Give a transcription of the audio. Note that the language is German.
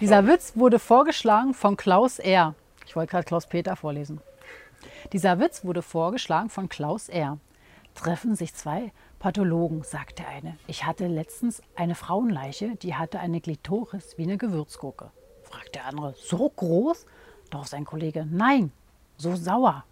Dieser Witz wurde vorgeschlagen von Klaus R. Ich wollte gerade Klaus Peter vorlesen. Dieser Witz wurde vorgeschlagen von Klaus R. Treffen sich zwei Pathologen, sagt der eine. Ich hatte letztens eine Frauenleiche, die hatte eine Glitoris wie eine Gewürzgurke. Fragt der andere, so groß? Doch sein Kollege, nein, so sauer.